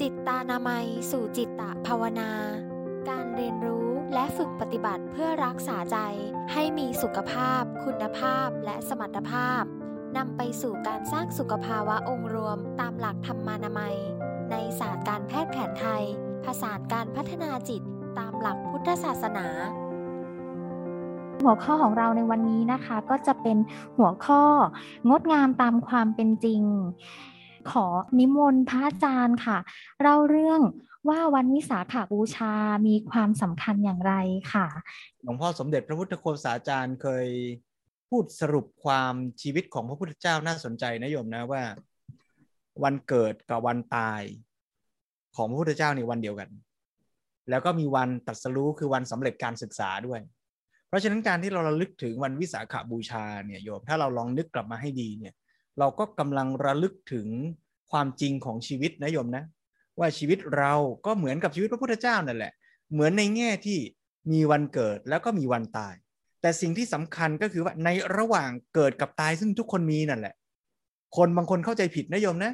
จิตตานามัย สู่จิตตะภาวนา การเรียนรู้และฝึกปฏิบัติเพื่อรักษาใจให้มีสุขภาพ คุณภาพและสมรรถภาพนำไปสู่การสร้างสุขภาวะองค์รวมตามหลักธรรมานามัย ในศาสตร์การแพทย์แผนไทย ผสานการพัฒนาจิตตามหลักพุทธศาสนา หัวข้อของเราในวันนี้นะคะ ก็จะเป็นหัวข้องดงามตามความเป็นจริง ขอนิมนต์พระอาจารย์ค่ะเล่าเรื่องว่าวันวิสาขาบูชา มีความสำคัญอย่างไรค่ะ หลวงพ่อสมเด็จพระพุทธโฆษาจารย์เคยพูดสรุปความชีวิตของพระพุทธเจ้าน่าสนใจนะโยมนะว่า วันเกิดกับวันตาย ของพระพุทธเจ้าในวันเดียวกัน แล้วก็มีวันตรัสรู้คือวันสำเร็จการศึกษาด้วย เพราะฉะนั้นการที่เราระลึกถึงวันวิสาขาบูชาเนี่ยโยมถ้าเราลองนึกกลับมาให้ดีเนี่ย เราก็กำลังระลึกถึงความจริงของชีวิตนะโยมนะ ว่าชีวิตเราก็เหมือนกับชีวิตพระพุทธเจ้านั่นแหละ เหมือนในแง่ที่มีวันเกิดแล้วก็มีวันตาย แต่สิ่งที่สำคัญก็คือว่าในระหว่างเกิดกับตายซึ่งทุกคนมีนั่นแหละ คนบางคนเข้าใจผิดนะโยมนะ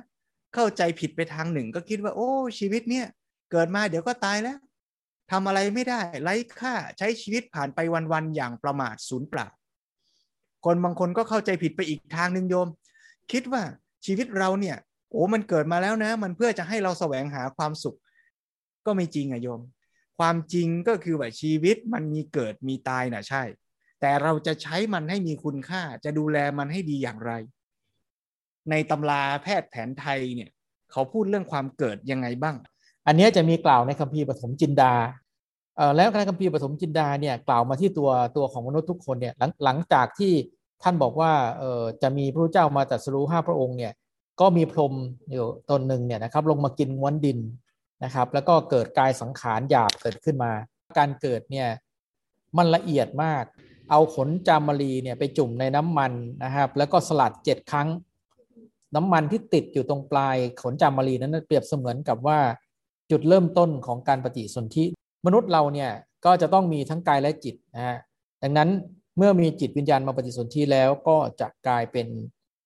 เข้าใจผิดไปทางหนึ่งก็คิดว่า โอ้ ชีวิตเนี่ย เกิดมาเดี๋ยวก็ตายแล้วทำอะไรไม่ได้ไร้ค่าใช้ชีวิตผ่านไปวันๆอย่างประมาทศูนย์เปล่า คนบางคนก็เข้าใจผิดไปอีกทางหนึ่งโยม คิดว่าชีวิตเราเนี่ย โอ้มันเกิดมาแล้วนะ มันเพื่อจะให้เราแสวงหาความสุข ก็ไม่จริงอะโยม ความจริงก็คือว่าชีวิตมันมีเกิดมีตายนะใช่ แต่เราจะใช้มันให้มีคุณค่า จะดูแลมันให้ดีอย่างไร ในตำราแพทย์แผนไทยเนี่ย เขาพูดเรื่องความเกิดยังไงบ้าง อันนี้จะมีกล่าวในคัมภีร์ปฐมจินดาเอ่อแล้วในคัมภีร์ปฐมจินดาเนี่ยกล่าวมาที่ตัวตัวของมนุษย์ทุกคนเนี่ยหลังหลังจากที่ ท่านบอกว่าเออจะมีพระเจ้ามาตรัสรู้ห้าพระองค์เนี่ยก็มีพรหมอยู่ตนหนึ่งเนี่ยนะครับลงมากินม้วนดินนะครับ แล้วก็เกิดกายสังขารหยาบเกิดขึ้นมา การเกิดเนี่ยมันละเอียดมาก เอาขนจามรีเนี่ยไปจุ่มในน้ำมันนะครับ แล้วก็สลัดเจ็ดครั้ง น้ำมันที่ติดอยู่ตรงปลายขนจามรีนั้นเปรียบเสมือนกับว่าจุดเริ่มต้นของการปฏิสนธิมนุษย์เราเนี่ยก็จะต้องมีทั้งกายและจิตนะฮะดังนั้น เมื่อมีจิตวิญญาณมาปฏิสนธิแล้วก็จะกลายเป็น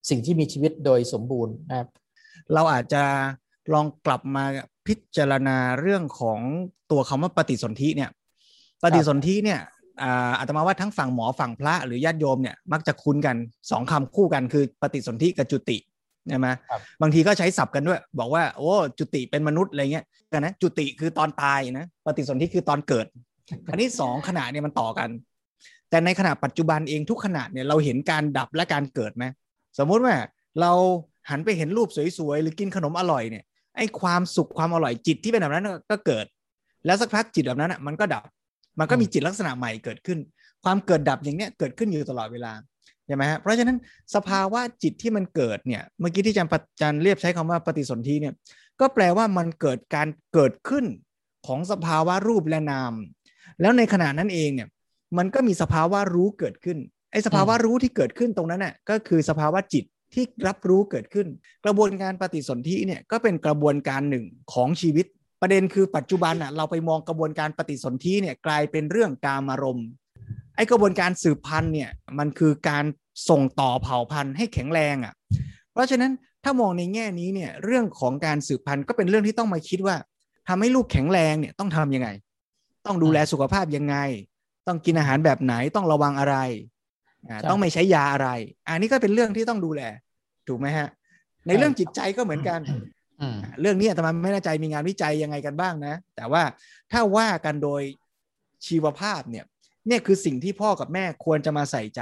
สิ่งที่มีชีวิตโดยสมบูรณ์นะครับเราอาจจะลองกลับมาพิจารณาเรื่องของตัวคำว่าปฏิสนธิเนี่ยปฏิสนธิเนี่ยอาตมาว่าทั้งฝั่งหมอฝั่งพระหรือญาติโยมเนี่ยมักจะคุ้นกันสองคำคู่กันคือปฏิสนธิกับจุติใช่ไหมบางทีก็ใช้ศัพท์กันด้วย บอกว่าโอ้จุติเป็นมนุษย์อะไรเงี้ยกันนะจุติคือตอนตายนะปฏิสนธิคือตอนเกิด อันนี้สองขณะเนี่ยมันต่อกัน แต่ในขณะปัจจุบันเองทุกขณะเนี่ยเราเห็นการดับและการเกิดไหมสมมุติว่าเราหันไปเห็นรูปสวยๆ หรือกินขนมอร่อยเนี่ยไอ้ความสุขความอร่อยจิตที่เป็นแบบนั้นก็เกิด แล้วสักพักจิตแบบนั้นอะมันก็ดับมันก็มีจิตลักษณะใหม่เกิดขึ้น ความเกิดดับอย่างเนี้ยเกิดขึ้นอยู่ตลอดเวลาใช่ไหมฮะเพราะฉะนั้นสภาวะจิตที่มันเกิดเนี่ยเมื่อกี้ที่อาจารย์อาจารย์เรียบใช้คำว่าปฏิสนธิเนี่ยก็แปลว่ามันเกิดการเกิดขึ้นของสภาวะรูปและนาม แล้วในขณะนั้นเองเนี่ย มันก็มีสภาวะรู้เกิดขึ้นไอ้สภาวะรู้ที่เกิดขึ้นตรงนั้นน่ะก็คือสภาวะจิตที่รับรู้เกิดขึ้น กระบวนการปฏิสนธิเนี่ยก็เป็นกระบวนการหนึ่งของชีวิต ประเด็นคือปัจจุบันอะเราไปมองกระบวนการปฏิสนธิเนี่ยกลายเป็นเรื่องกามารมณ์ไอ้กระบวนการสืบพันธุ์เนี่ยมันคือการส่งต่อเผ่าพันธุ์ให้แข็งแรงอะ่ะเพราะฉะนั้นถ้ามองในแง่นี้เนี่ยเรื่องของการสืบพันธุ์ก็เป็นเรื่องที่ต้องมาคิดว่าทำให้ลูกแข็งแรงเนี่ยต้องทํำยังไง ต้องดูแลสุขภาพยังไง ต้องกินอาหารแบบไหนต้องระวังอะไรต้องไม่ใช้ยาอะไร อันนี้ก็เป็นเรื่องที่ต้องดูแล ถูกไหมฮะ ในเรื่องจิตใจก็เหมือนกันเรื่องนี้แต่มันไม่แน่ใจมีงานวิจัยยังไงกันบ้างนะ แต่ว่าถ้าว่ากันโดยชีวภาพเนี่ยเนี่ยคือสิ่งที่พ่อกับแม่ควรจะมาใส่ใจ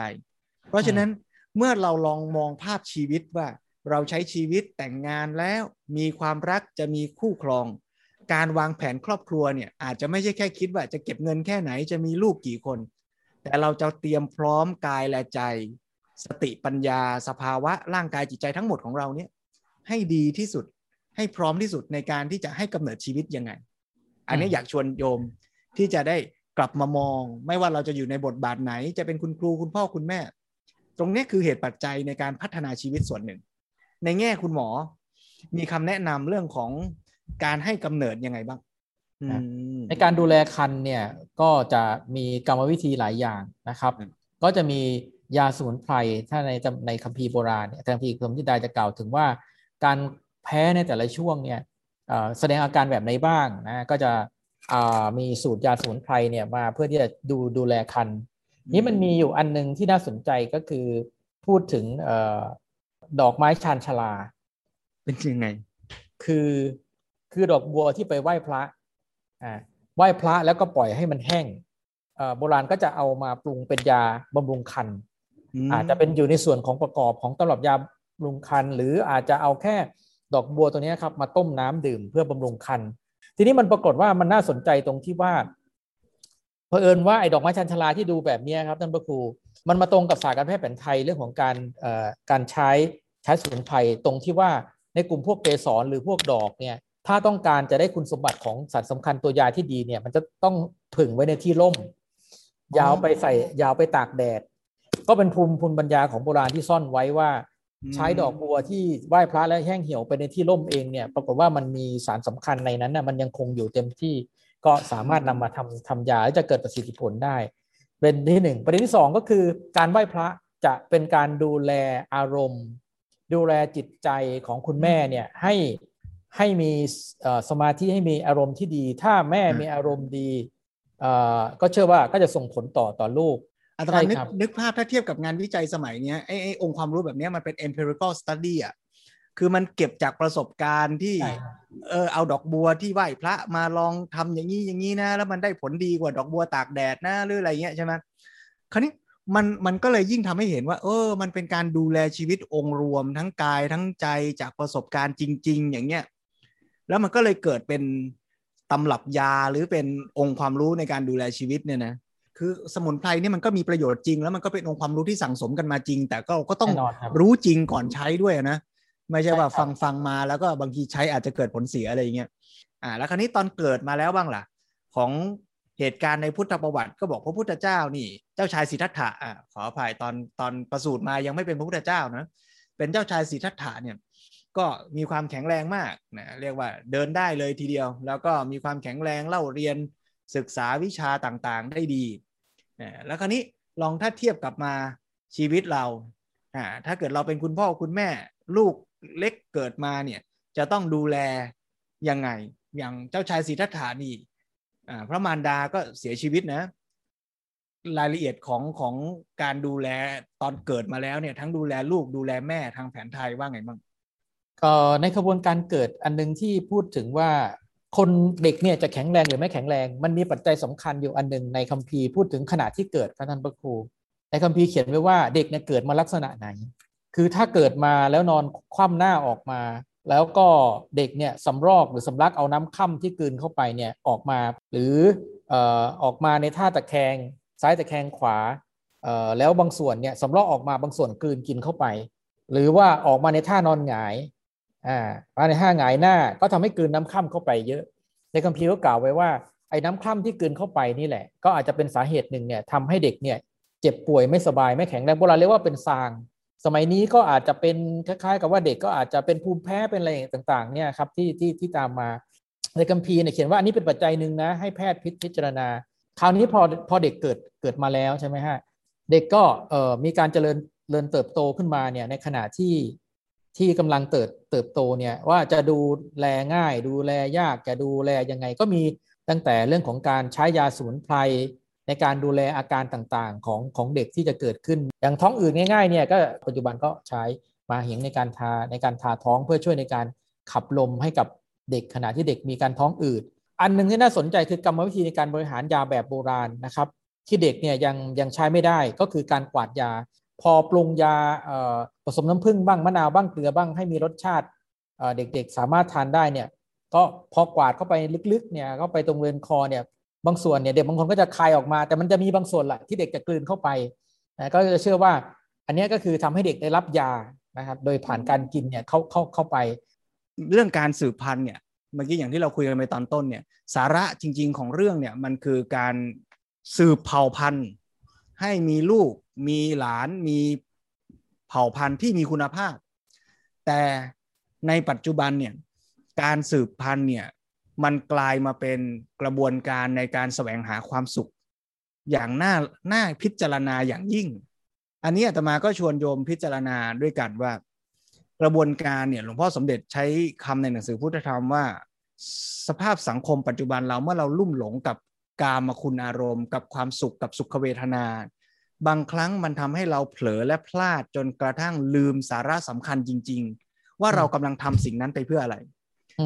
เพราะฉะนั้นเมื่อเราลองมองภาพชีวิตว่า เราใช้ชีวิตแต่งงานแล้วมีความรักจะมีคู่ครอง การวางแผนครอบครัวเนี่ยอาจจะไม่ใช่แค่คิดว่าจะเก็บเงินแค่ไหนจะมีลูกกี่คน แต่เราจะเตรียมพร้อมกายและใจ สติปัญญาสภาวะร่างกายจิตใจทั้งหมดของเราเนี่ยให้ดีที่สุดให้พร้อมที่สุดในการที่จะให้กำเนิดชีวิตยังไง อันนี้อยากชวนโยมที่จะได้กลับมามอง ไม่ว่าเราจะอยู่ในบทบาทไหน จะเป็นคุณครูคุณพ่อคุณแม่ ตรงนี้คือเหตุปัจจัยในการพัฒนาชีวิตส่วนหนึ่ง ในแง่คุณหมอมีคำแนะนำเรื่องของ การให้กำเนิดยังไงบ้างในการดูแลคันเนี่ยก็จะมีกรรมวิธีหลายอย่างนะครับ ก็จะมียาสมุนไพรถ้าในในคัมภีร์โบราณเนี่ยคัมภีร์คัมภีร์ดาจะกล่าวถึงว่า การแพ้ในแต่ละช่วงเนี่ยแสดงอาการแบบไหนบ้างนะก็จะมีสูตรยาสมุนไพรเนี่ยมาเพื่อที่จะดูดูแลคันนี้มันมีอยู่อันหนึ่งที่น่าสนใจก็คือพูดถึงอดอกไม้ชานชลา เป็นยังไง คือ คือดอกบัวที่ไปไหว้พระอ่าไหว้พระแล้วก็ปล่อยให้มันแห้งโบราณก็จะเอามาปรุงเป็นยาบำรุงคัน อาจจะเป็นอยู่ในส่วนของประกอบของตำรับยาบำรุงคัน หรืออาจจะเอาแค่ดอกบัวตัวนี้ครับมาต้มน้ำดื่มเพื่อบำรุงคัน ทีนี้มันปรากฏว่ามันน่าสนใจตรงที่ว่าเผอิญว่าไอ้ดอกไม้ชันชลาที่ดูแบบนี้ครับท่านพระครูมันมาตรงกับศาสตร์การแพทย์แผนไทยเรื่องของการการใช้ใช้สมุนไพรตรงที่ว่าในกลุ่มพวกเกสรหรือพวกดอกเนี่ย ถ้าต้องการจะได้คุณสมบัติของสารสำคัญตัวยาที่ดีเนี่ย มันจะต้องผึ่งไว้ในที่ร่ม ยาวไปใส่ยาวไปตากแดด ก็เป็นภูมิภูมิปัญญาของโบราณที่ซ่อนไว้ว่า ใช้ดอกบัวที่ไหว้พระและแห้งเหี่ยวไปในที่ร่มเองเนี่ย ปรากฏว่ามันมีสารสำคัญในนั้นนะมันยังคงอยู่เต็มที่ก็สามารถนำมาทำทำยาและจะเกิดประสิทธิผลได้เป็นที่หนึ่งประเด็นที่สองก็คือการไหว้พระจะเป็นการดูแลอารมณ์ ดูแลจิตใจของคุณแม่เนี่ยให้ ให้มีสมาธิให้มีอารมณ์ที่ดี ถ้าแม่มีอารมณ์ดีก็เชื่อว่าก็จะส่งผลต่อต่อลูกอาตมานึกนึกภาพถ้าเทียบกับงานวิจัยสมัยนี้ไอ้ไอ้องค์ความรู้แบบนี้มันเป็น empirical study อะคือมันเก็บจากประสบการณ์ที่เออเอาดอกบัวที่ไหว้พระมาลองทำอย่างนี้อย่างนี้นะ แล้วมันได้ผลดีกว่าดอกบัวตากแดดนะหรืออะไรเงี้ยใช่ไหมคราวนี้มันมันก็เลยยิ่งทำให้เห็นว่า เออ มันเป็นการดูแลชีวิตองค์รวมทั้งกายทั้งใจจากประสบการณ์จริง ๆ อย่างเงี้ย แล้วมันก็เลยเกิดเป็นตำรับยาหรือเป็นองค์ความรู้ในการดูแลชีวิตเนี่ยนะคือสมุนไพรนี่มันก็มีประโยชน์จริง แล้วมันก็เป็นองค์ความรู้ที่สั่งสมกันมาจริง แต่ก็ก็ต้องรู้จริงก่อนใช้ด้วยนะไม่ใช่ว่าฟังฟังมาแล้วก็บางทีใช้อาจจะเกิดผลเสียอะไรอย่างเงี้ยอ่า แล้วคราวนี้ตอนเกิดมาแล้วบ้างล่ะ ของเหตุการณ์ในพุทธประวัติก็บอกพระพุทธเจ้านี่ เจ้าชายสิทธัตถะอ่าขออภัยตอนตอนประสูติมายังไม่เป็นพระพุทธเจ้านะเป็นเจ้าชายสิทธัตถะเนี่ย ก็มีความแข็งแรงมากนะเรียกว่าเดินได้เลยทีเดียว แล้วก็มีความแข็งแรงเล่าเรียนศึกษาวิชาต่างๆได้ดีนะแล้วคราวนี้ลองถ้าเทียบกับมาชีวิตเราอ่าถ้าเกิดเราเป็นคุณพ่อคุณแม่ ลูกเล็กเกิดมาเนี่ยจะต้องดูแลยังไง อย่างเจ้าชายสิทธัตถานี่อ่าพระมารดาก็เสียชีวิตนะ รายละเอียดของของการดูแลตอนเกิดมาแล้วเนี่ยทั้งดูแลลูกดูแลแม่ทางแผนไทยว่าไงบ้าง ในกระบวนการเกิดอันนึงที่พูดถึงว่าคนเด็กเนี่ยจะแข็งแรงหรือไม่แข็งแรง มันมีปัจจัยสำคัญอยู่อันหนึ่งในคัมภีร์พูดถึงขณะที่เกิดพระท่านพระครู ในคัมภีร์เขียนไว้ว่าเด็กเนี่ยเกิดมาลักษณะไหน คือถ้าเกิดมาแล้วนอนคว่ำหน้าออกมา แล้วก็เด็กเนี่ยสำรอกหรือสำลักเอาน้ำค่ำที่กืนเข้าไปเนี่ยออกมา หรือออกมาในท่าตะแคงซ้ายตะแคงขวาแล้วบางส่วนเนี่ยสำรอกออกมาบางส่วนกืนกินเข้าไป หรือว่าออกมาในท่านอนหงาย อ่ามาในห้าหงายหน้าก็ทำให้กืนน้ำค่ำเข้าไปเยอะ ในคัมภีร์ก็กล่าวไว้ว่าไอ้น้ำคร่ำที่กืนเข้าไปนี่แหละ ก็อาจจะเป็นสาเหตุหนึ่งเนี่ยทำให้เด็กเนี่ยเจ็บป่วยไม่สบายไม่แข็งแรงโบราณเรียกว่าเป็นซาง สมัยนี้ก็อาจจะเป็นคล้ายๆ กับว่าเด็กก็อาจจะเป็นภูมิแพ้เป็นอะไรต่างๆเนี่ยครับที่ที่ที่ตามมาในคัมภีร์เนี่ยเขียนว่าอันนี้เป็นปัจจัยหนึ่งนะให้แพทย์พิจารณา คราวนี้พอพอเด็กเกิดเกิดมาแล้วใช่ไหมฮะเด็กก็เอ่อมีการเจริญเริญเติบโตขึ้นมาเนี่ยในขณะที่ ที่กำลังเติบเติบโตเนี่ยว่าจะดูแลง่าย ดูแลยากจะดูแลยังไงก็มีตั้งแต่เรื่องของการใช้ยาสมุนไพรในการดูแลอาการต่างๆของของเด็กที่จะเกิดขึ้น อย่างท้องอืดง่ายๆเนี่ยก็ปัจจุบันก็ใช้มาเหียงในการทาในการทาท้องเพื่อช่วยในการขับลมให้กับเด็กขณะที่เด็กมีการท้องอืด อันหนึ่งที่น่าสนใจคือกรรมวิธีในการบริหารยาแบบโบราณนะครับที่เด็กเนี่ยยังยังใช้ไม่ได้ก็คือการกวาดยา พอปรุงยาผสมน้ำผึ้งบ้างมะนาวบ้างเกลือบ้างให้มีรสชาติเด็กๆ สามารถทานได้เนี่ยก็พอกวาดเข้าไปลึกๆเนี่ยเข้าไปตรงเรือนคอเนี่ยบางส่วนเนี่ยเด็กบางคนก็จะคายออกมา แต่มันจะมีบางส่วนแหละที่เด็กจะกลืนเข้าไปนะก็จะเชื่อว่าอันนี้ก็คือทำให้เด็กได้รับยานะครับโดยผ่านการกินเนี่ยเข้าเข้าเข้าไป เรื่องการสืบพันธุ์เนี่ยเมื่อกี้อย่างที่เราคุยกันไปตอนต้นเนี่ยสาระจริง ๆ ของเรื่องเนี่ยมันคือการสืบเผ่าพันธุ์ให้มีลูก มีหลานมีเผ่าพันธุ์ที่มีคุณภาพ แต่ในปัจจุบันเนี่ยการสืบพันธุ์เนี่ยมันกลายมาเป็นกระบวนการในการแสวงหาความสุข อย่างน่าน่าพิจารณาอย่างยิ่ง อันนี้อาตมาก็ชวนโยมพิจารณาด้วยกันว่า กระบวนการเนี่ยหลวงพ่อสมเด็จใช้คำในหนังสือพุทธธรรมว่า สภาพสังคมปัจจุบันเราเมื่อเราลุ่มหลงกับกามคุณอารมณ์ กับความสุขกับสุขเวทนา บางครั้งมันทำให้เราเผลอและพลาดจนกระทั่งลืมสาระสำคัญจริง ๆ ว่าเรากำลังทำสิ่งนั้นไปเพื่ออะไร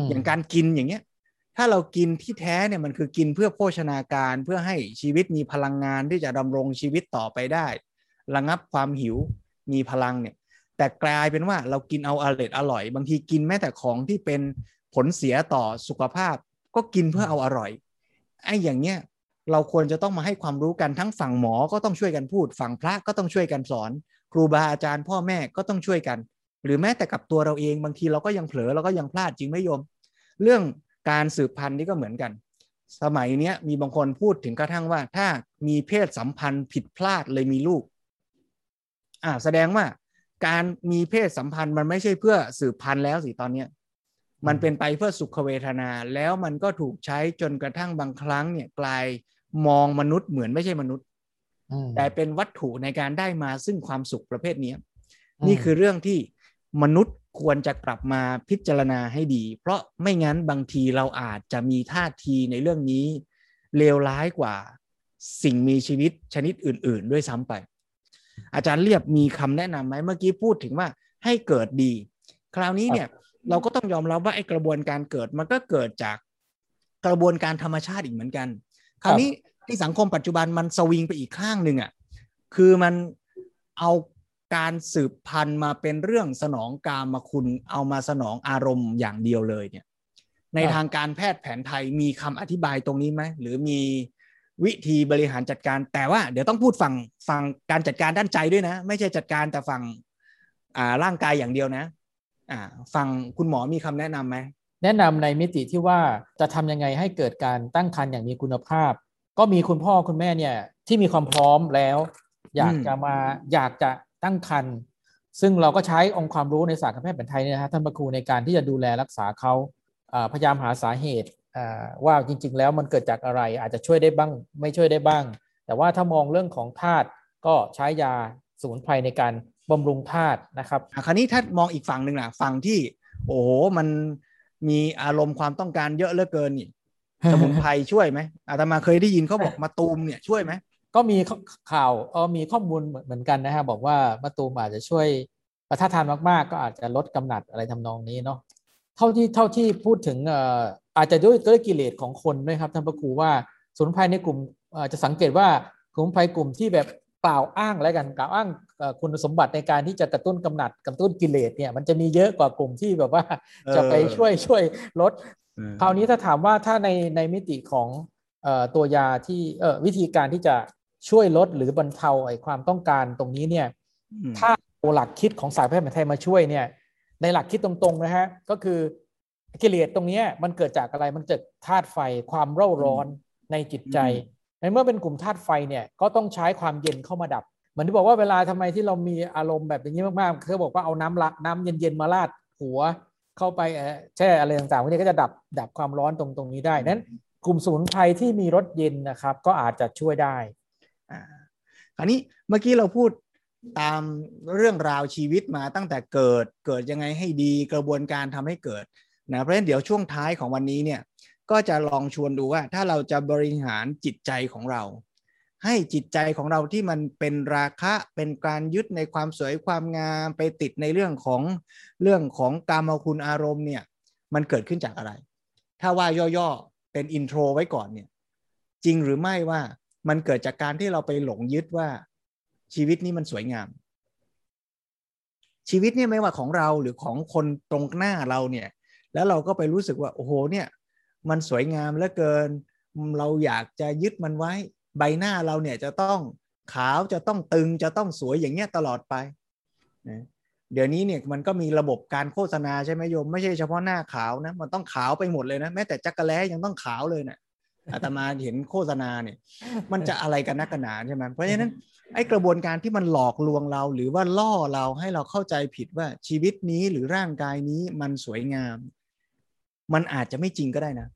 อย่างการกินอย่างเงี้ย ถ้าเรากินที่แท้เนี่ยมันคือกินเพื่อโภชนาการเพื่อให้ชีวิตมีพลังงานที่จะดำรงชีวิตต่อไปได้ ระงับความหิวมีพลังเนี่ย แต่กลายเป็นว่าเรากินเอาอร่อยอร่อย บางทีกินแม้แต่ของที่เป็นผลเสียต่อสุขภาพ ก็กินเพื่อเอาอร่อยไอ้อย่างเงี้ย เราควรจะต้องมาให้ความรู้กันทั้งฝั่งหมอก็ต้องช่วยกันพูด ฝั่งพระก็ต้องช่วยกันสอน ครูบาอาจารย์พ่อแม่ก็ต้องช่วยกัน หรือแม้แต่กับตัวเราเองบางทีเราก็ยังเผลอเราก็ยังพลาดจริงไม่ยม เรื่องการสืบพันธุ์นี่ก็เหมือนกัน สมัยนี้มีบางคนพูดถึงกระทั่งว่า ถ้ามีเพศสัมพันธ์ผิดพลาดเลยมีลูกอ่าแสดงว่าการมีเพศสัมพันธ์มันไม่ใช่เพื่อสืบพันธุ์แล้วสิตอนเนี้ยมันเป็นไปเพื่อสุขเวทนาแล้วมันก็ถูกใช้จนกระทั่งบางครั้งเนี่ยกลาย มองมนุษย์เหมือนไม่ใช่มนุษย์ แต่เป็นวัตถุในการได้มาซึ่งความสุขประเภทนี้นี่คือเรื่องที่มนุษย์ควรจะกลับมาพิจารณาให้ดี เพราะไม่งั้นบางทีเราอาจจะมีท่าทีในเรื่องนี้เลวร้ายกว่าสิ่งมีชีวิตชนิดอื่น ๆ ด้วยซ้ำไป อาจารย์เรียบมีคำแนะนำไหมเมื่อกี้พูดถึงว่าให้เกิดดี คราวนี้เนี่ยเราก็ต้องยอมรับว่าไอ้กระบวนการเกิดมันก็เกิดจากกระบวนการธรรมชาติอีกเหมือนกัน คราวนี้ที่สังคมปัจจุบันมันสวิงไปอีกข้างหนึ่งอะคือมันเอาการสืบพันธุ์มาเป็นเรื่องสนองกามาคุณเอามาสนองอารมณ์อย่างเดียวเลยเนี่ย ในทางการแพทย์แผนไทยมีคำอธิบายตรงนี้ไหมหรือมีวิธีบริหารจัดการ แต่ว่าเดี๋ยวต้องพูดฝั่งฝั่งการจัดการด้านใจด้วยนะ ไม่ใช่จัดการแต่ฝั่งอ่าร่างกายอย่างเดียวนะ อ่าฝั่งคุณหมอมีคำแนะนํำไหม แนะนำในมิติที่ว่าจะทำยังไงให้เกิดการตั้งครรภ์อย่างมีคุณภาพ ก็มีคุณพ่อคุณแม่เนี่ยที่มีความพร้อมแล้ว อยากจะมาอยากจะตั้งครรภ์ซึ่งเราก็ใช้องค์ความรู้ในศาสตร์การแพทย์แผนไทยเนี่ยนะฮะท่านประครูในการที่จะดูแลรักษาเขาพยายามหาสาเหตุว่าจริง ๆ แล้วมันเกิดจากอะไรอาจจะช่วยได้บ้าง ไม่ช่วยได้บ้าง แต่ว่าถ้ามองเรื่องของธาตุก็ใช้ยาสมุนไพรในการบำรุงธาตุนะครับคราวนี้ถ้ามองอีกฝั่งหนึ่งนะฝั่งที่ โอ้โหมัน มีอารมณ์ความต้องการเยอะเหลือเกินนี่สมุนไพรช่วยไหมอาตมาเคยได้ยินเขาบอกมาตูมเนี่ยช่วยไหมก็มีข่าวเออมีข้อมูลเหมือนกันนะฮะบอกว่ามะตูมอาจจะช่วยถ้าทานมากๆ ก็อาจจะลดกำหนัดอะไรทำนองนี้เนาะเท่าที่เท่าที่พูดถึงเอ่ออาจจะด้วยด้วยกิเลสของคนด้วยครับท่านพระครูว่าสมุนไพรในกลุ่มจะสังเกตว่าสมุนไพรกลุ่มที่แบบกล่าวอ้างแล้วกันกล่าวอ้าง คุณสมบัติในการที่จะกระตุ้นกำหนัดกระตุ้นกิเลสเนี่ยมันจะมีเยอะกว่ากลุ่มที่แบบว่าจะไปช่วยช่วยลดคราวนี้ถ้าถามว่าถ้าในในมิติของตัวยาที่เออวิธีการที่จะช่วยลดหรือบรรเทาไอ้ความต้องการตรงนี้เนี่ยถ้าเอาหลักคิดของสายแพทย์แผนไทยมาช่วยเนี่ย ในหลักคิดตรงๆนะฮะก็คือกิเลสตรงนี้มันเกิดจากอะไรมันเกิดธาตุไฟความเร่าร้อนในจิตใจในเมื่อเป็นกลุ่มธาตุไฟเนี่ยก็ต้องใช้ความเย็นเข้ามาดับเห มือนที่บอกว่าเวลาทำไมที่เรามีอารมณ์แบบอย่างนี้มากๆเขาบอกว่าเอาน้ำละน้ำเย็นๆมาลาดหัวเข้าไปแช่อะไรต่างๆพวกนี้ก็จะดับดับความร้อนตรงตรงนี้ได้นั้น กลุ่มสมุนไพรที่มีรสเย็นนะครับ ก็อาจจะช่วยได้คราวนี้เมื่อกี้เราพูดตามเรื่องราวชีวิตมาตั้งแต่เกิดเกิดยังไงให้ดีกระบวนการทำให้เกิดนะเพราะฉะนั้นเดี๋ยวช่วงท้ายของวันนี้เนี่ยก็จะลองชวนดูว่าถ้าเราจะบริหารจิตใจของเรา ให้จิตใจของเราที่มันเป็นราคะเป็นการยึดในความสวยความงามไปติดในเรื่องของเรื่องของกามคุณอารมณ์เนี่ยมันเกิดขึ้นจากอะไร ถ้าว่าย่อๆเป็นอินโทรไว้ก่อนเนี่ยจริงหรือไม่ว่ามันเกิดจากการที่เราไปหลงยึดว่าชีวิตนี้มันสวยงาม ชีวิตเนี่ยไม่ว่าของเราหรือของคนตรงหน้าเราเนี่ยแล้วเราก็ไปรู้สึกว่าโอ้โหเนี่ยมันสวยงามเหลือเกิน เราอยากจะยึดมันไว้ ใบหน้าเราเนี่ยจะต้องขาวจะต้องตึงจะต้องสวยอย่างเงี้ยตลอดไปนะเดี๋ยวนี้เนี่ยมันก็มีระบบการโฆษณาใช่ไหมโยมไม่ใช่เฉพาะหน้าขาวนะมันต้องขาวไปหมดเลยนะแม้แต่จักรแล้ยังต้องขาวเลยเนะี่ยอาตมาเห็นโฆษณาเนี่ย มันจะอะไรกันนักกันหนาใช่ไหมเพราะฉะนั้นไอ้กระบวนการที่มันหลอกลวงเรา หรือว่าล่อเราให้เราเข้าใจผิดว่าชีวิตนี้หรือร่างกายนี้มันสวยงาม มันอาจจะไม่จริงก็ได้นะ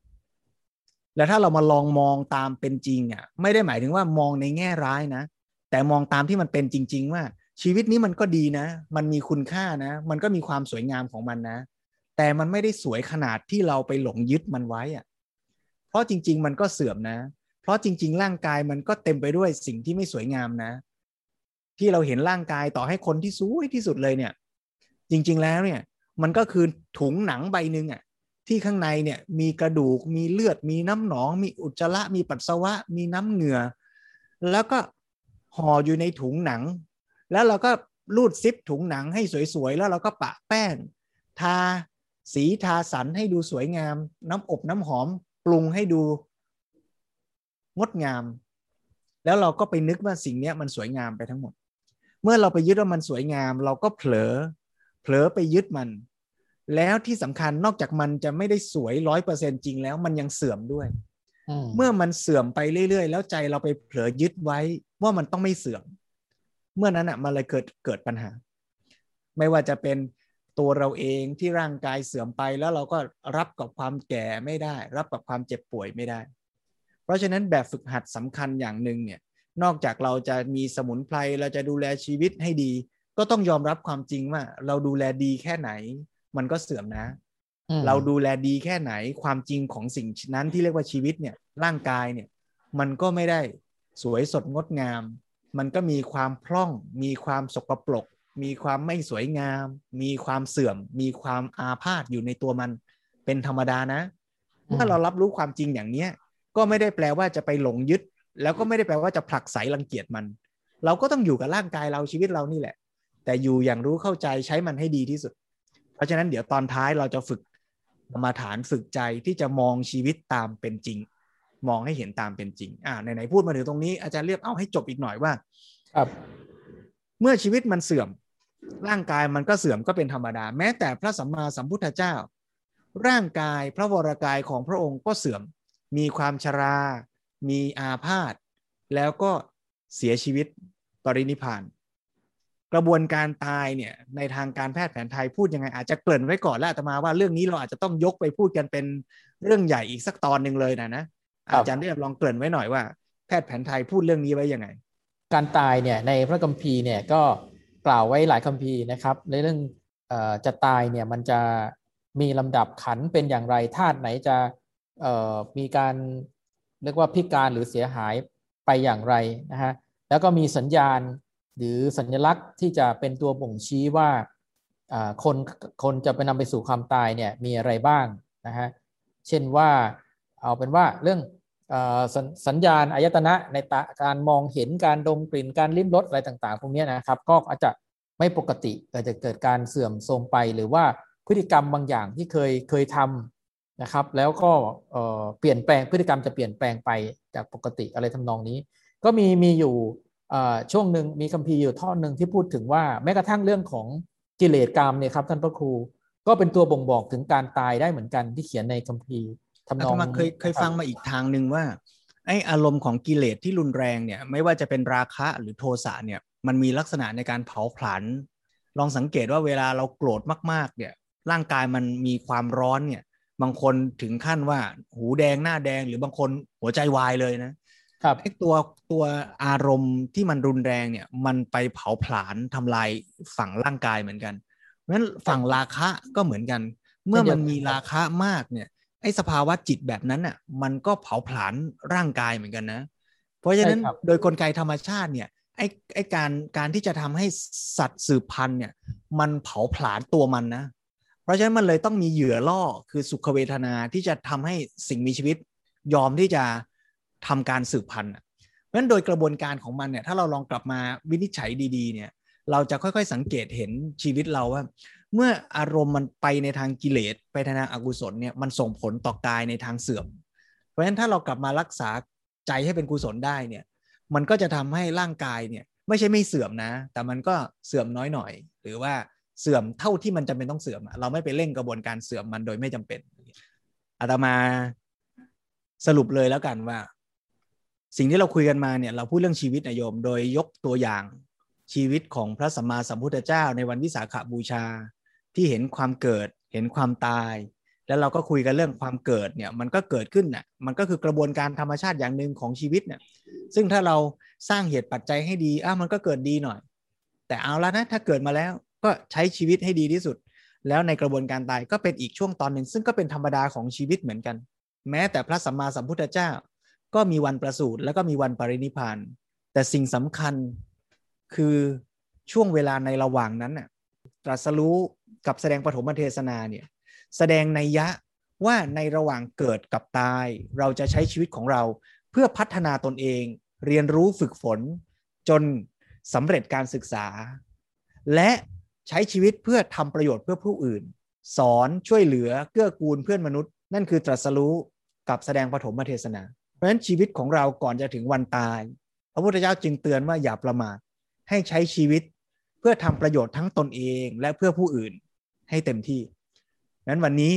แล้วถ้าเรามาลองมองตามเป็นจริงอะไม่ได้หมายถึงว่ามองในแง่ร้ายนะ แต่มองตามที่มันเป็นจริง ๆ ว่า ชีวิตนี้มันก็ดีนะ มันมีคุณค่านะ มันก็มีความสวยงามของมันนะ แต่มันไม่ได้สวยขนาดที่เราไปหลงยึดมันไว้อะเพราะจริง ๆ มันก็เสื่อมนะ เพราะจริง ๆ ร่างกายมันก็เต็มไปด้วยสิ่งที่ไม่สวยงามนะ ที่เราเห็นร่างกายต่อให้คนที่สวยที่สุดเลยเนี่ย จริง ๆ แล้วเนี่ย มันก็คือถุงหนังใบหนึ่งอะ ที่ข้างในเนี่ยมีกระดูกมีเลือดมีน้ำหนอง มีอุจจาระมีปัสสาวะ มีน้ำเหงื่อ แล้วก็ห่ออยู่ในถุงหนัง แล้วเราก็รูดซิปถุงหนังให้สวยๆ แล้วเราก็ปะแป้ง ทาสีทาสันให้ดูสวยงาม น้ำอบน้ำหอมปรุงให้ดูงดงาม แล้วเราก็ไปนึกว่าสิ่งนี้มันสวยงามไปทั้งหมด เมื่อเราไปยึดว่ามันสวยงาม เราก็เผลอเผลอไปยึดมัน แล้วที่สำคัญนอกจากมันจะไม่ได้สวยร้อยเปอร์เซนจริงแล้วมันยังเสื่อมด้วย เมื่อมันเสื่อมไปเรื่อยๆ แล้วใจเราไปเผลอยึดไว้ว่ามันต้องไม่เสื่อม เมื่อนั้นอะมันเลยเกิดเกิดปัญหา ไม่ว่าจะเป็นตัวเราเองที่ร่างกายเสื่อมไปแล้วเราก็รับกับความแก่ไม่ได้ รับกับความเจ็บป่วยไม่ได้ เพราะฉะนั้นแบบฝึกหัดสำคัญอย่างหนึ่งเนี่ยนอกจากเราจะมีสมุนไพรเราจะดูแลชีวิตให้ดี ก็ต้องยอมรับความจริงว่า เราดูแลดีแค่ไหน มันก็เสื่อมนะ เราดูแลดีแค่ไหนความจริงของสิ่งนั้นที่เรียกว่าชีวิตเนี่ยร่างกายเนี่ย มันก็ไม่ได้สวยสดงดงาม มันก็มีความพร่อง มีความสกปรกมีความไม่สวยงาม มีความเสื่อม มีความอาพาธอยู่ในตัวมันเป็นธรรมดานะถ้าเรารับรู้ความจริงอย่างเนี้ย ก็ไม่ได้แปลว่าจะไปหลงยึด แล้วก็ไม่ได้แปลว่าจะผลักไสรังเกียจมัน เราก็ต้องอยู่กับร่างกายเราชีวิตเรานี่แหละ แต่อยู่อย่างรู้เข้าใจใช้มันให้ดีที่สุดเพ ราะฉะนั้นเดี๋ยวตอนท้ายเราจะฝึกกรรมาฐานฝึกใจที่จะมองชีวิตตามเป็นจริง มองให้เห็นตามเป็นจริง อ่าไหนๆพูดมาถึงตรงนี้อาจารย์เรียกเอาให้จบอีกหน่อยว่า ครับ เมื่อชีวิตมันเสื่อม ร่างกายมันก็เสื่อมก็เป็นธรรมดา แม้แต่พระสัมมาสัมพุทธเจ้า ร่างกายพระวรากายของพระองค์ก็เสื่อม มีความชรา มีอาพาธแล้วก็เสียชีวิตปรินิพาน กระบวนการตายเนี่ยในทางการแพทย์แผนไทยพูดยังไงอาจจะเกริ่นไว้ก่อนแล้วอาตมาว่าเรื่องนี้เราอาจจะต้องยกไปพูดกันเป็นเรื่องใหญ่อีกสักตอนหนึ่งเลยนะนะอาจารย์ได้ลองเกริ่นไว้หน่อยว่า แพทย์แผนไทยพูดเรื่องนี้ไว้ยังไง การตายเนี่ยในพระคัมภีร์เนี่ยก็กล่าวไว้หลายคัมภีร์นะครับในเรื่องจะตายเนี่ยมันจะมีลำดับขันเป็นอย่างไรธาตุไหนจะมีการเรียกว่าพิการหรือเสียหายไปอย่างไรนะฮะแล้วก็มีสัญญาณ หรือสัญลักษณ์ที่จะเป็นตัวบ่งชี้ว่าคนคนจะไปนำไปสู่ความตายเนี่ยมีอะไรบ้างนะฮะเช่นว่าเอาเป็นว่าเรื่องสสัญญาณอายตนะในตาการมองเห็นการดมกลิ่นการลิ้มรสอะไรต่างๆ พวกนี้นะครับ ก็อาจจะไม่ปกติอาจจะเกิดการเสื่อมโทรมไป หรือว่าพฤติกรรมบางอย่างที่เคยเคยทำนะครับ แล้วก็เปลี่ยนแปลงพฤติกรรมจะเปลี่ยนแปลงไปจากปกติอะไรทำนองนี้ ก็มีมีอยู่ ช่วงหนึ่งมีคัมภีร์อยู่ท่อนหนึ่งที่พูดถึงว่าแม้กระทั่งเรื่องของกิเลสกรรมเนี่ยครับท่านพระครูก็เป็นตัวบ่งบอกถึงการตายได้เหมือนกันที่เขียนในคัมภีร์ทำนองเคยเคยฟังมาอีกทางหนึ่งว่าไออารมณ์ของกิเลสที่รุนแรงเนี่ยไม่ว่าจะเป็นราคะหรือโทสะเนี่ยมันมีลักษณะในการเผาผลาญลองสังเกตว่าเวลาเราโกรธมากๆเนี่ยร่างกายมันมีความร้อนเนี่ยบางคนถึงขั้นว่าหูแดงหน้าแดงหรือบางคนหัวใจวายเลยนะ ครับไอ้ตัวตัวอารมณ์ที่มันรุนแรงเนี่ย มันไปเผาผลาญทำลายฝั่งร่างกายเหมือนกันเพราะฉะนั้นฝั่งราคะก็เหมือนกัน เมื่อมันมีราคะมากเนี่ยไอ้สภาวะจิตแบบนั้นอะ มันก็เผาผลาญร่างกายเหมือนกันนะ เพราะฉะนั้นโดยกลไกธรรมชาติเนี่ยไอ้ไอ้การการที่จะทำให้สัตว์สืบพันธุ์เนี่ย มันเผาผลาญตัวมันนะ เพราะฉะนั้นมันเลยต้องมีเหยื่อล่อคือสุขเวทนาที่จะทำให้สิ่งมีชีวิต ยอมที่จะ ทำการสืบพันธุ์เพราะฉะนั้นโดยกระบวนการของมันเนี่ยถ้าเราลองกลับมาวินิจฉัยดีๆเนี่ยเราจะค่อยๆสังเกตเห็นชีวิตเราว่า เมื่ออารมณ์มันไปในทางกิเลสไปทางอกุศลเนี่ยมันส่งผลต่อกายในทางเสื่อม เพราะฉะนั้นถ้าเรากลับมารักษาใจให้เป็นกุศลได้เนี่ยมันก็จะทำให้ร่างกายเนี่ยไม่ใช่ไม่เสื่อมนะ แต่มันก็เสื่อมน้อยหน่อย หรือว่าเสื่อมเท่าที่มันจำเป็นต้องเสื่อม เราไม่ไปเร่งกระบวนการเสื่อมมันโดยไม่จำเป็นอาตมาสรุปเลยแล้วกันว่า สิ่งที่เราคุยกันมาเนี่ยเราพูดเรื่องชีวิตนายโยม โดยยกตัวอย่างชีวิตของพระสัมมาสัมพุทธเจ้าในวันวิสาขบูชา ที่เห็นความเกิดเห็นความตาย แล้วเราก็คุยกันเรื่องความเกิดเนี่ยมันก็เกิดขึ้นน่ะมันก็คือกระบวนการธรรมชาติอย่างหนึ่งของชีวิตเนี่ยซึ่งถ้าเราสร้างเหตุปัจจัยให้ดีอ้ามันก็เกิดดีหน่อย แต่เอาละนะถ้าเกิดมาแล้วก็ใช้ชีวิตให้ดีที่สุด แล้วในกระบวนการตายก็เป็นอีกช่วงตอนหนึ่งซึ่งก็เป็นธรรมดาของชีวิตเหมือนกัน แม้แต่พระสัมมาสัมพุทธเจ้า ก็มีวันประสูติแล้วก็มีวันปรินิพาน แต่สิ่งสำคัญคือช่วงเวลาในระหว่างนั้นน่ะตรัสรู้กับแสดงปฐมเทศนาเนี่ยแสดงในยะว่าในระหว่างเกิดกับตาย เราจะใช้ชีวิตของเราเพื่อพัฒนาตนเอง เรียนรู้ฝึกฝน จนสำเร็จการศึกษา และใช้ชีวิตเพื่อทำประโยชน์เพื่อผู้อื่น สอนช่วยเหลือเกื้อกูลเพื่อนมนุษย์ นั่นคือตรัสรู้กับแสดงปฐมเทศนา ราะฉะนั้นชีวิตของเราก่อนจะถึงวันตาย พระพุทธเจ้าจึงเตือนว่าอย่าประมาทให้ใช้ชีวิตเพื่อทำประโยชน์ทั้งตนเองและเพื่อผู้อื่นให้เต็มที่นั้นวันนี้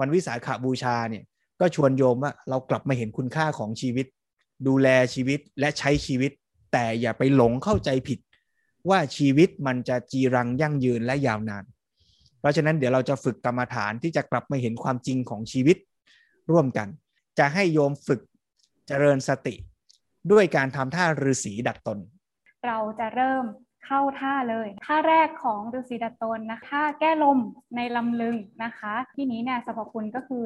วันวิสาขาบูชาเนี่ยก็ชวนโยมว่าเรากลับมาเห็นคุณค่าของชีวิต ดูแลชีวิตและใช้ชีวิต แต่อย่าไปหลงเข้าใจผิด ว่าชีวิตมันจะจีรังยั่งยืนและยาวนาน เพราะฉะนั้นเดี๋ยวเราจะฝึกกรรมฐานที่จะกลับมาเห็นความจริงของชีวิตร่วมกัน จะให้โยมฝึก เจริญสติ ด้วยการทำท่าฤาษีดัดตน เราจะเริ่มเข้าท่าเลยท่าแรกของฤาษีดัดตนนะคะแก้ลมในลำลึงนะคะ ที่นี้เนี่ยสรรพคุณก็คือ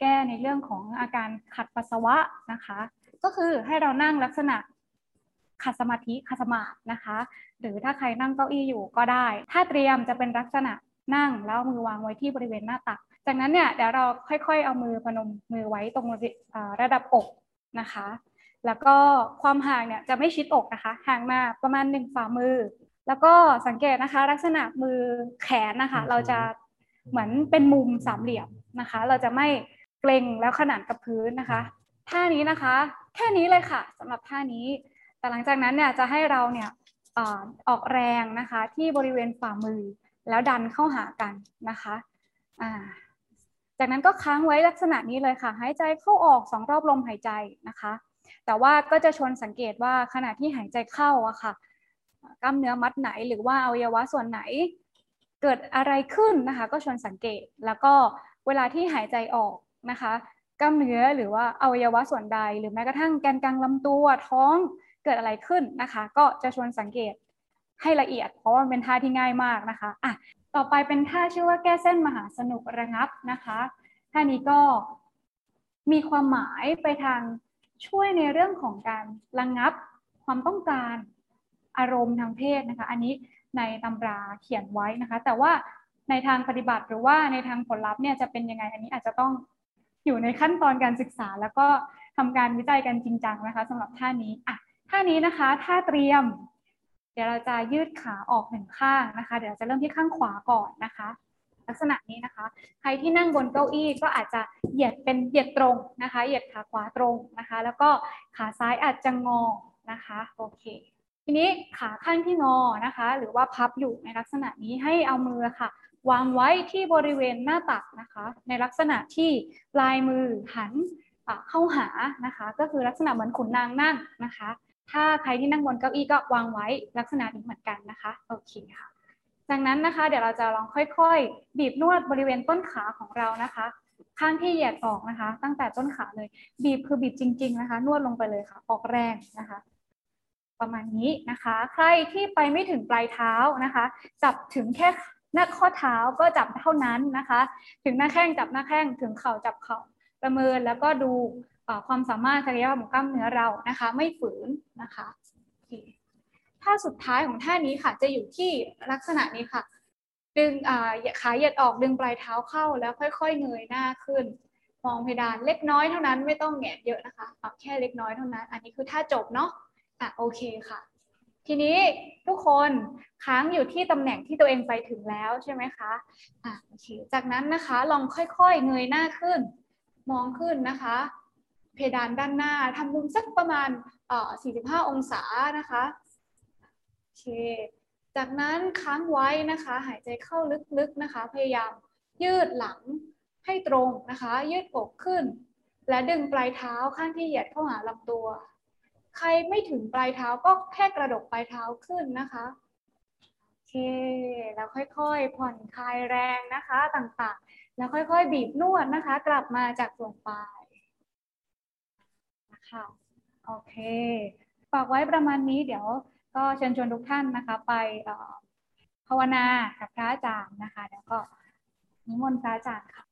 แก้ในเรื่องของอาการขัดปัสสาวะนะคะ ก็คือให้เรานั่งลักษณะขัดสมาธิขัดสมาธินะคะ หรือถ้าใครนั่งเก้าอี้อยู่ก็ได้ ถ้าเตรียมจะเป็นลักษณะนั่งแล้วมือวางไว้ที่บริเวณหน้าตัก จากนั้นเนี่ยเดี๋ยวเราค่อยๆ เอามือพนมมือไว้ตรงระดับอก นะคะ แล้วก็ความห่างเนี่ยจะไม่ชิดอกนะคะ ห่างมาประมาณหนึ่งฝ่ามือ แล้วก็สังเกตนะคะ ลักษณะมือแขนนะคะ เราจะเหมือนเป็นมุมสามเหลี่ยมนะคะ เราจะไม่เกรงแล้วขนานกับพื้นนะคะ ท่านี้นะคะ แค่นี้เลยค่ะสำหรับท่านี้ แต่หลังจากนั้นเนี่ยจะให้เราเนี่ยออกแรงนะคะที่บริเวณฝ่ามือแล้วดันเข้าหากันนะคะอ่า จากนั้นก็ค้างไว้ลักษณะนี้เลยค่ะ หายใจเข้าออกสองรอบลมหายใจนะคะ แต่ว่าก็จะชวนสังเกตว่าขณะที่หายใจเข้าอะค่ะ กล้ามเนื้อมัดไหนหรือว่าอวัยวะส่วนไหน เกิดอะไรขึ้นนะคะ ก็ชวนสังเกตแล้วก็เวลาที่หายใจออกนะคะ กล้ามเนื้อหรือว่าอวัยวะส่วนใด หรือแม้กระทั่งแกนกลางลำตัวท้องเกิดอะไรขึ้นนะคะ ก็จะชวนสังเกตให้ละเอียด เพราะว่าเป็นท่าที่ง่ายมากนะคะอะ ต่อไปเป็นท่าชื่อว่าแก้เส้นมหาสนุกระงับนะคะท่านี้ก็มีความหมายไปทางช่วยในเรื่องของการระงับความต้องการอารมณ์ทางเพศนะคะ อันนี้ในตำราเขียนไว้นะคะ แต่ว่าในทางปฏิบัติหรือว่าในทางผลลัพธ์เนี่ยจะเป็นยังไงอันนี้อาจจะต้องอยู่ในขั้นตอนการศึกษา แล้วก็ทำการวิจัยกันจริงจังนะคะสำหรับท่านี้อะท่านี้นะคะท่าเตรียม เดี๋ยวเราจะยืดขาออกหนึ่งข้างนะคะ เดี๋ยวจะเริ่มที่ข้างขวาก่อนนะคะ ลักษณะนี้นะคะ ใครที่นั่งบนเก้าอี้ก็อาจจะเหยียดเป็นเหยียดตรงนะคะ เหยียดขาขวาตรงนะคะ แล้วก็ขาซ้ายอาจจะงอนะคะ โอเค ทีนี้ขาข้างที่งอนะคะ หรือว่าพับอยู่ในลักษณะนี้ให้เอามือค่ะ วางไว้ที่บริเวณหน้าตักนะคะ ในลักษณะที่ปลายมือหันเข้าหานะคะ ก็คือลักษณะเหมือนขุนนางนั่งนะคะ ถ้าใครที่นั่งบนเก้าอี้ก็วางไว้ลักษณะนี้เหมือนกันนะคะ โอเคค่ะ จากนั้นนะคะเดี๋ยวเราจะลองค่อยๆ บีบนวดบริเวณต้นขาของเรานะคะ ข้างที่เหยียดออกนะคะ ตั้งแต่ต้นขาเลย บีบคือบีบจริง ๆ นะคะ นวดลงไปเลยค่ะ ออกแรงนะคะประมาณนี้นะคะ ใครที่ไปไม่ถึงปลายเท้านะคะ จับถึงแค่หน้าข้อเท้าก็จับเท่านั้นนะคะ ถึงหน้าแข้งจับหน้าแข้งถึงเข่าจับเข่าประเมินแล้วก็ดู ความสามารถศักยภาพของกล้ามเนื้อเรานะคะไม่ฝืนนะคะท่าสุดท้ายของท่านี้ค่ะจะอยู่ที่ลักษณะนี้ค่ะ ดึงขาเหยียดออกดึงปลายเท้าเข้าแล้วค่อยๆเงยหน้าขึ้น มองเพดานเล็กน้อยเท่านั้นไม่ต้องแงะเยอะนะคะแค่เล็กน้อยเท่านั้น อันนี้คือท่าจบเนาะอะโอเคค่ะ ทีนี้ทุกคนค้างอยู่ที่ตำแหน่งที่ตัวเองไปถึงแล้วใช่ไหมคะอะโอเคจากนั้นนะคะลองค่อยๆเงยหน้าขึ้น มองขึ้นนะคะ เพดานด้านหน้าทำมุมสักประมาณ 45 องศานะคะโอเคจากนั้นค้างไว้นะคะ หายใจเข้าลึกๆนะคะ พยายามยืดหลังให้ตรงนะคะ ยืดอกขึ้น และดึงปลายเท้าข้างที่เหยียดเข้าหาลำตัว ใครไม่ถึงปลายเท้าก็แค่กระดกปลายเท้าขึ้นนะคะโอเคแล้วค่อยๆ ผ่อนคลายแรงนะคะต่างๆ แล้วค่อยๆ บีบนวดนะคะ กลับมาจากส่วนปลาย คะโอเค ฝากไว้ประมาณนี้เดี๋ยวก็เชิญชวนทุกท่านนะคะไปภาวนากับพระอาจารย์นะคะ แล้วก็นิมนต์พระอาจารย์ค่ะ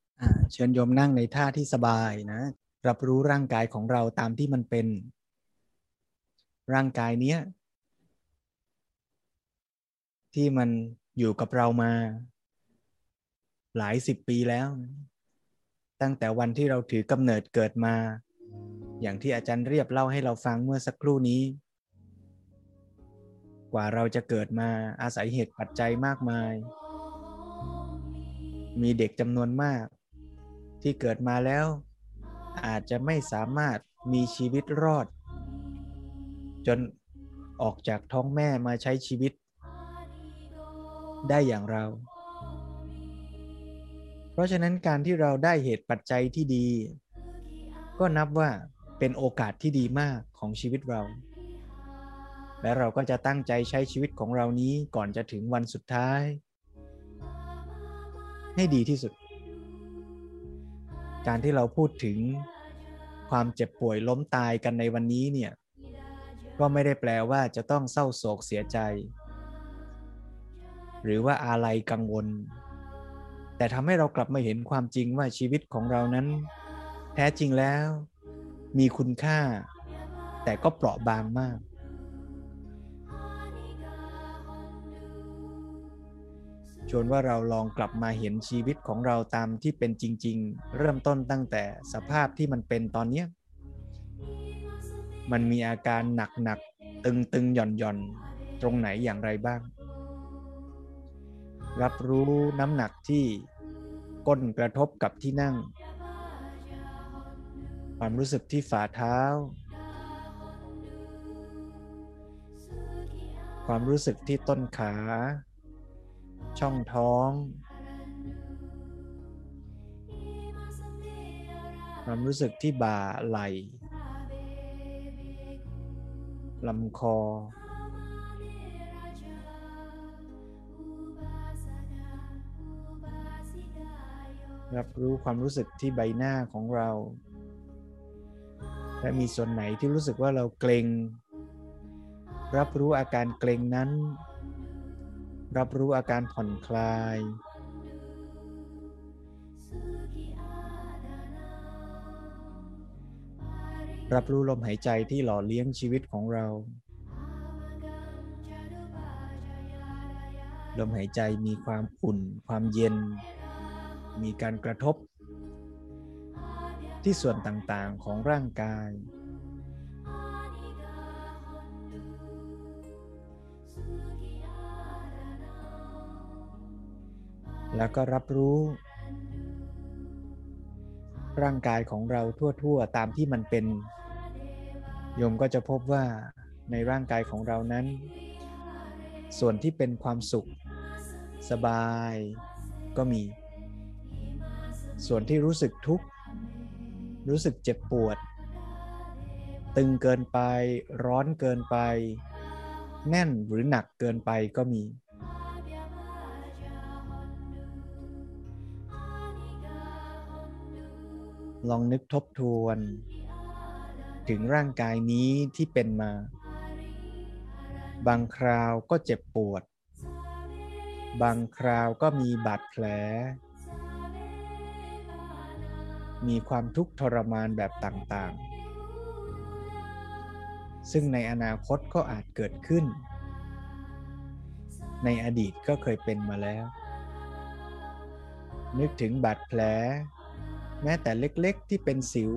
เชิญโยมนั่งในท่าที่สบายนะ รับรู้ร่างกายของเราตามที่มันเป็น ร่างกายเนี้ย ที่มันอยู่กับเรามา หลายสิบปีแล้ว ตั้งแต่วันที่เราถือกำเนิดเกิดมา อย่างที่อาจารย์เรียบเล่าให้เราฟังเมื่อสักครู่นี้ กว่าเราจะเกิดมาอาศัยเหตุปัจจัยมากมาย มีเด็กจำนวนมาก ที่เกิดมาแล้ว อาจจะไม่สามารถมีชีวิตรอด จนออกจากท้องแม่มาใช้ชีวิต ได้อย่างเรา เพราะฉะนั้นการที่เราได้เหตุปัจจัยที่ดี ก็นับว่า เป็นโอกาสที่ดีมากของชีวิตเรา และเราก็จะตั้งใจใช้ชีวิตของเรานี้ก่อนจะถึงวันสุดท้าย ให้ดีที่สุด การที่เราพูดถึงความเจ็บป่วยล้มตายกันในวันนี้เนี่ยก็ไม่ได้แปลว่าจะต้องเศร้าโศกเสียใจ หรือว่าอาลัยกังวล แต่ทำให้เรากลับมาเห็นความจริงว่าชีวิตของเรานั้น แท้จริงแล้ว มีคุณค่า แต่ก็เปราะบางมาก ชวนว่าเราลองกลับมาเห็นชีวิตของเราตามที่เป็นจริง ๆ เริ่มต้นตั้งแต่สภาพที่มันเป็นตอนนี้ มันมีอาการหนักๆตึงๆหย่อนๆ ตรงไหนอย่างไรบ้าง รับรู้น้ำหนักที่ก้นกระทบกับที่นั่ง ความรู้สึกที่ฝ่าเท้า ความรู้สึกที่ต้นขา ช่องท้อง ความรู้สึกที่บ่าไหล่ลำคอ รับรู้ความรู้สึกที่ใบหน้าของเรา และมีส่วนไหนที่รู้สึกว่าเราเกรงรับรู้อาการเกรงนั้น รับรู้อาการผ่อนคลาย รับรู้ลมหายใจที่หล่อเลี้ยงชีวิตของเรา ลมหายใจมีความอุ่น ความเย็น มีการกระทบ ที่ส่วนต่างๆของร่างกาย แล้วก็รับรู้ ร่างกายของเราทั่วๆ ตามที่มันเป็น โยมก็จะพบว่าในร่างกายของเรานั้น ส่วนที่เป็นความสุข สบาย ก็มี ส่วนที่รู้สึกทุกข์ รู้สึกเจ็บปวด ตึงเกินไป ร้อนเกินไป แน่นหรือหนักเกินไปก็มี ลองนึกทบทวน ถึงร่างกายนี้ที่เป็นมา บางคราวก็เจ็บปวด บางคราวก็มีบาดแผล มีความทุกข์ทรมานแบบต่างๆ ซึ่งในอนาคตก็อาจเกิดขึ้น ในอดีตก็เคยเป็นมาแล้ว นึกถึงบาดแผล แม้แต่เล็กๆที่เป็นสิว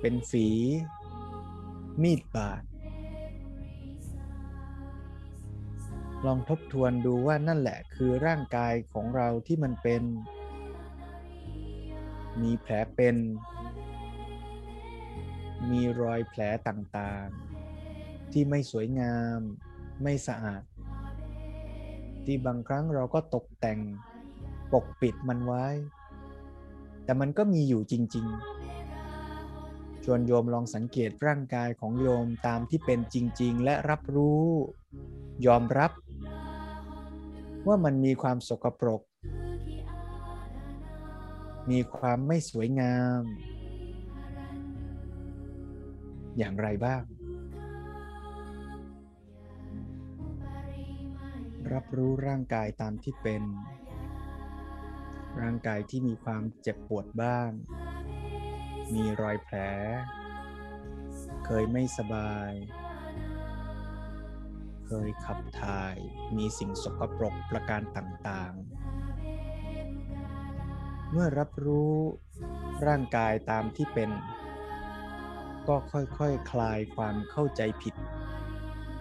เป็นฝี มีดบาดลองทบทวนดูว่านั่นแหละคือร่างกายของเราที่มันเป็น มีแผลเป็น มีรอยแผลต่างๆ ที่ไม่สวยงาม ไม่สะอาด ที่บางครั้งเราก็ตกแต่งปกปิดมันไว้ แต่มันก็มีอยู่จริง ๆ ชวนโยมลองสังเกตร่างกายของโยมตามที่เป็นจริง ๆ และรับรู้ ยอมรับ ว่ามันมีความสกปรก มีความไม่สวยงาม อย่างไรบ้าง รับรู้ร่างกายตามที่เป็น ร่างกายที่มีความเจ็บปวดบ้าง มีรอยแผล เคยไม่สบาย เคยขับถ่าย มีสิ่งสกปรกประการต่างๆ เมื่อรับรู้ร่างกายตามที่เป็น ก็ค่อยๆคคลายความเข้าใจผิด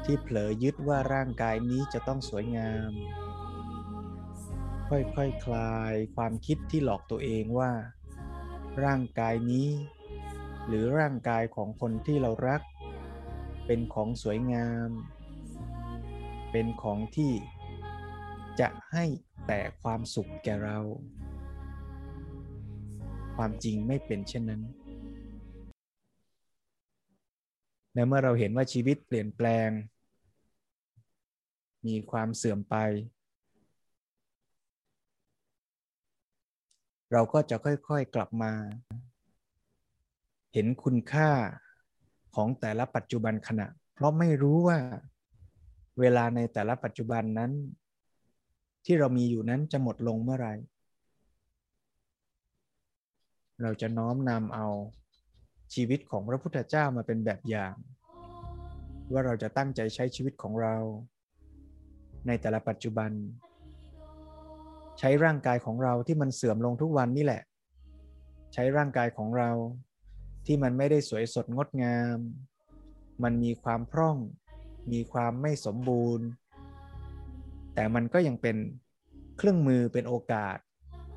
ที่เผลอยึดว่าร่างกายนี้จะต้องสวยงาม ค่อยๆคคลายความคิดที่หลอกตัวเองว่า ร่างกายนี้ หรือร่างกายของคนที่เรารัก เป็นของสวยงาม เป็นของที่จะให้แต่ความสุขแก่เรา ความจริงไม่เป็นเช่นนั้น และเมื่อเราเห็นว่าชีวิตเปลี่ยนแปลง มีความเสื่อมไป เราก็จะค่อยๆกลับมา เห็นคุณค่าของแต่ละปัจจุบันขณะ เพราะไม่รู้ว่าเวลาในแต่ละปัจจุบันนั้น ที่เรามีอยู่นั้นจะหมดลงเมื่อไหร่ เราจะน้อมนำเอาชีวิตของพระพุทธเจ้ามาเป็นแบบอย่าง ว่าเราจะตั้งใจใช้ชีวิตของเรา ในแต่ละปัจจุบัน ใช้ร่างกายของเราที่มันเสื่อมลงทุกวันนี่แหละ ใช้ร่างกายของเราที่มันไม่ได้สวยสดงดงาม มันมีความพร่อง มีความไม่สมบูรณ์ แต่มันก็ยังเป็นเครื่องมือเป็นโอกาส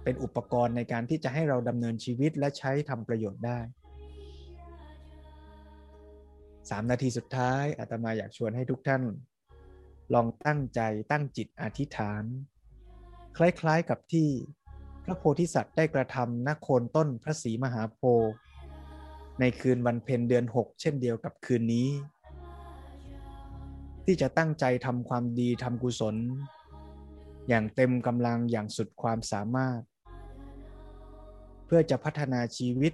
เป็นอุปกรณ์ในการที่จะให้เราดำเนินชีวิตและใช้ทำประโยชน์ได้สามนาทีสุดท้ายอาตมาอยากชวนให้ทุกท่าน ลองตั้งใจตั้งจิตอธิษฐาน คล้ายๆกับที่พระโพธิสัตว์ได้กระทำณโคนต้นพระศรีมหาโพธิ์ในคืนวันเพ็ญเดือนหกเช่นเดียวกับคืนนี้ ที่จะตั้งใจทำความดีทำกุศล อย่างเต็มกำลังอย่างสุดความสามารถ พื่อจะพัฒนาชีวิต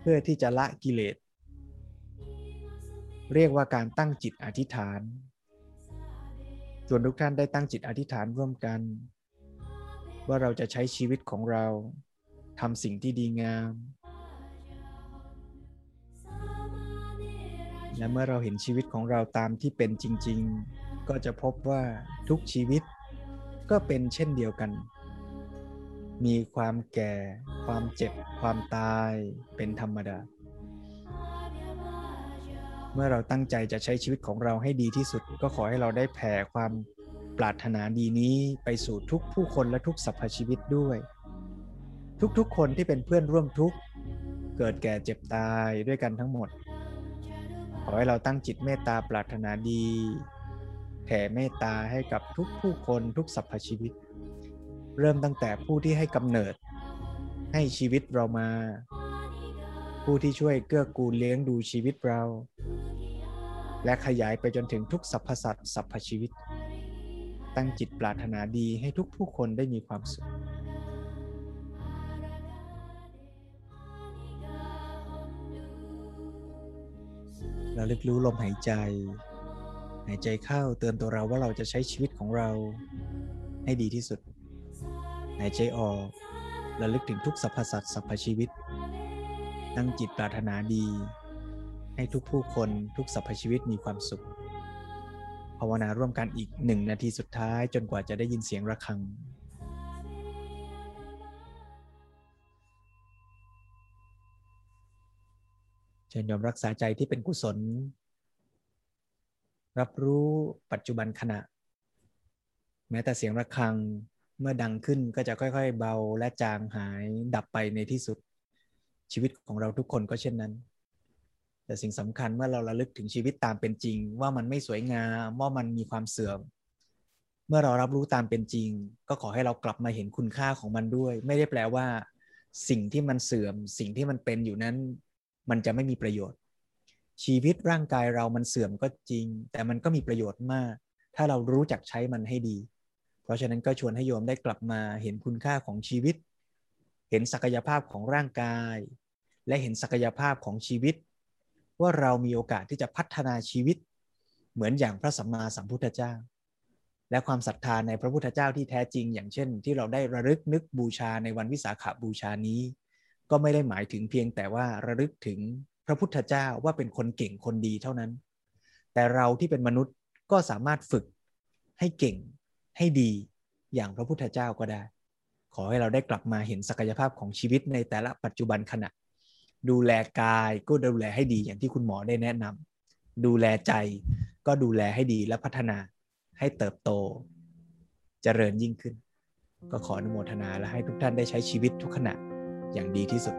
เพื่อที่จะละกิเลส เรียกว่าการตั้งจิตอธิษฐานส่วนทุกท่านได้ตั้งจิตอธิษฐานร่วมกัน ว่าเราจะใช้ชีวิตของเราทำสิ่งที่ดีงาม และเมื่อเราเห็นชีวิตของเราตามที่เป็นจริง ๆ ก็จะพบว่าทุกชีวิตก็เป็นเช่นเดียวกัน มีความแก่ ความเจ็บ ความตายเป็นธรรมดา เมื่อเราตั้งใจจะใช้ชีวิตของเราให้ดีที่สุด ก็ขอให้เราได้แผ่ความปรารถนาดีนี้ไปสู่ทุกผู้คนและทุกสรรพชีวิตด้วย ทุกๆ คนที่เป็นเพื่อนร่วมทุกข์ เกิดแก่เจ็บตายด้วยกันทั้งหมด ขอให้เราตั้งจิตเมตตาปรารถนาดี แผ่เมตตาให้กับทุกผู้คนทุกสรรพชีวิต เริ่มตั้งแต่ผู้ที่ให้กำเนิด ให้ชีวิตเรามา ผู้ที่ช่วยเกื้อกูลเลี้ยงดูชีวิตเรา และขยายไปจนถึงทุกสรรพสัตว์สรรพชีวิต ตั้งจิตปรารถนาดีให้ทุกผู้คนได้มีความสุขเราลึกรู้ลมหายใจ หายใจเข้าเตือนตัวเราว่าเราจะใช้ชีวิตของเราให้ดีที่สุด หายใจออกระลึกถึงทุกสรรพสัตว์สรรพชีวิต ตั้งจิตปรารถนาดี ให้ทุกผู้คนทุกสรรพชีวิตมีความสุข ภาวนาร่วมกันอีกหนึ่งนาทีสุดท้ายจนกว่าจะได้ยินเสียงระฆังเชิญยอมรักษาใจที่เป็นกุศล รับรู้ปัจจุบันขณะ แม้แต่เสียงระฆัง เมื่อดังขึ้นก็จะค่อย ๆ เบาและจางหายดับไปในที่สุด ชีวิตของเราทุกคนก็เช่นนั้น แต่สิ่งสำคัญเมื่อเราระลึกถึงชีวิตตามเป็นจริง ว่ามันไม่สวยงามว่ามันมีความเสื่อม เมื่อเรารับรู้ตามเป็นจริง ก็ขอให้เรากลับมาเห็นคุณค่าของมันด้วย ไม่ได้แปลว่า สิ่งที่มันเสื่อม สิ่งที่มันเป็นอยู่นั้น มันจะไม่มีประโยชน์ ชีวิตร่างกายเรามันเสื่อมก็จริง แต่มันก็มีประโยชน์มาก ถ้าเรารู้จักใช้มันให้ดี เพราะฉะนั้นก็ชวนให้โยมได้กลับมาเห็นคุณค่าของชีวิต เห็นศักยภาพของร่างกาย และเห็นศักยภาพของชีวิต ว่าเรามีโอกาสที่จะพัฒนาชีวิต เหมือนอย่างพระสัมมาสัมพุทธเจ้า และความศรัทธาในพระพุทธเจ้าที่แท้จริง อย่างเช่น ที่เราได้ระลึกนึกบูชาในวันวิสาขบูชานี้ ก็ไม่ได้หมายถึงเพียงแต่ว่าระลึกถึงพระพุทธเจ้าว่าเป็นคนเก่งคนดีเท่านั้น แต่เราที่เป็นมนุษย์ก็สามารถฝึกให้เก่ง ให้ดีอย่างพระพุทธเจ้าก็ได้ ขอให้เราได้กลับมาเห็นศักยภาพของชีวิตในแต่ละปัจจุบันขณะ ดูแลกายก็ดูแลให้ดีอย่างที่คุณหมอได้แนะนำดูแลใจก็ดูแลให้ดีและพัฒนาให้เติบโตเจริญยิ่งขึ้น ก็ขออนุโมทนาและให้ทุกท่านได้ใช้ชีวิตทุกขณะอย่างดีที่สุด